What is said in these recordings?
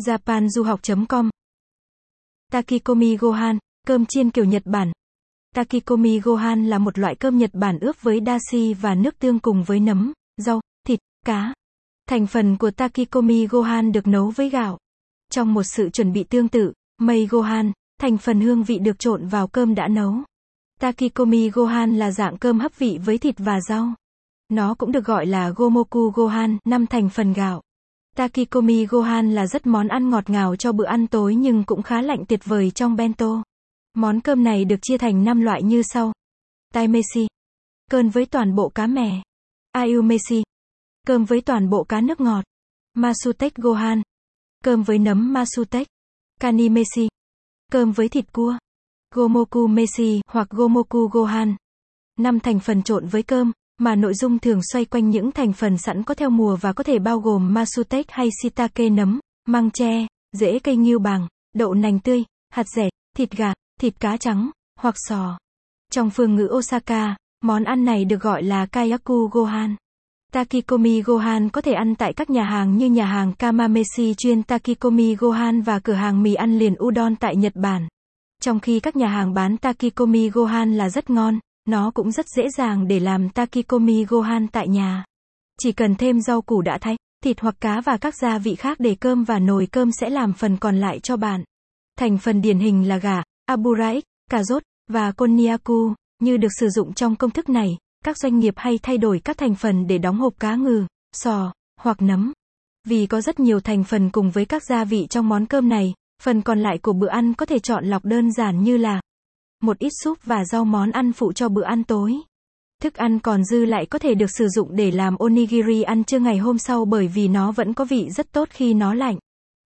japanduhoc.com Takikomi Gohan, cơm chiên kiểu Nhật Bản. Takikomi Gohan là một loại cơm Nhật Bản ướp với dashi và nước tương cùng với nấm, rau, thịt, cá. Thành phần của Takikomi Gohan được nấu với gạo. Trong một sự chuẩn bị tương tự, mây Gohan, thành phần hương vị được trộn vào cơm đã nấu. Takikomi Gohan là dạng cơm hấp vị với thịt và rau. Nó cũng được gọi là Gomoku Gohan, năm thành phần gạo. Takikomi Gohan là rất món ăn ngọt ngào cho bữa ăn tối nhưng cũng khá lạnh tuyệt vời trong bento. Món cơm này được chia thành 5 loại như sau. Taimeshi. Cơm với toàn bộ cá mè. Ayumeshi. Cơm với toàn bộ cá nước ngọt. Masutek Gohan. Cơm với nấm Masutek. Kanimeshi. Cơm với thịt cua. Gomoku Meshi hoặc Gomoku Gohan. Năm thành phần trộn với cơm, mà nội dung thường xoay quanh những thành phần sẵn có theo mùa và có thể bao gồm Masutek hay Shiitake nấm, măng tre, rễ cây nghiêu bàng, đậu nành tươi, hạt dẻ, thịt gà, thịt cá trắng, hoặc sò. Trong phương ngữ Osaka, món ăn này được gọi là Kayaku Gohan. Takikomi Gohan có thể ăn tại các nhà hàng như nhà hàng Kamameshi chuyên Takikomi Gohan và cửa hàng mì ăn liền Udon tại Nhật Bản. Trong khi các nhà hàng bán Takikomi Gohan là rất ngon, nó cũng rất dễ dàng để làm Takikomi Gohan tại nhà. Chỉ cần thêm rau củ đã thái, thịt hoặc cá và các gia vị khác để cơm và nồi cơm sẽ làm phần còn lại cho bạn. Thành phần điển hình là gà, aburaik, cà rốt, và konnyaku, như được sử dụng trong công thức này, các doanh nghiệp hay thay đổi các thành phần để đóng hộp cá ngừ, sò, hoặc nấm. Vì có rất nhiều thành phần cùng với các gia vị trong món cơm này, phần còn lại của bữa ăn có thể chọn lọc đơn giản như là một ít súp và rau món ăn phụ cho bữa ăn tối. Thức ăn còn dư lại có thể được sử dụng để làm onigiri ăn trưa ngày hôm sau bởi vì nó vẫn có vị rất tốt khi nó lạnh.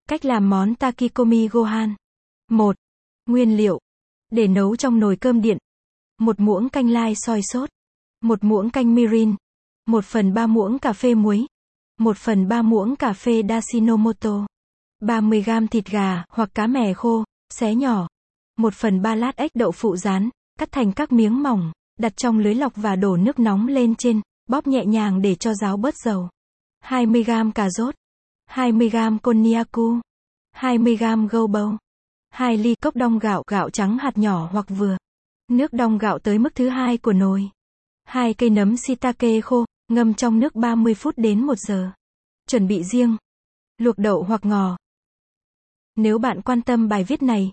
Cách làm món Takikomi Gohan 1. Nguyên liệu Để nấu trong nồi cơm điện một muỗng canh lai soi sốt một muỗng canh mirin một phần ba muỗng cà phê muối một phần ba muỗng cà phê Dasinomoto 30 g thịt gà hoặc cá mè khô, xé nhỏ. 1 phần 3 lát ếch đậu phụ rán, cắt thành các miếng mỏng, đặt trong lưới lọc và đổ nước nóng lên trên, bóp nhẹ nhàng để cho ráo bớt dầu. 20 g cà rốt, 20 g konnyaku, 20 g gâu bầu, 2 ly cốc đong gạo, gạo trắng hạt nhỏ hoặc vừa. Nước đong gạo tới mức thứ hai của nồi. 2 cây nấm shiitake khô, ngâm trong nước 30 phút đến 1 giờ. Chuẩn bị riêng. Luộc đậu hoặc ngò, nếu bạn quan tâm bài viết này,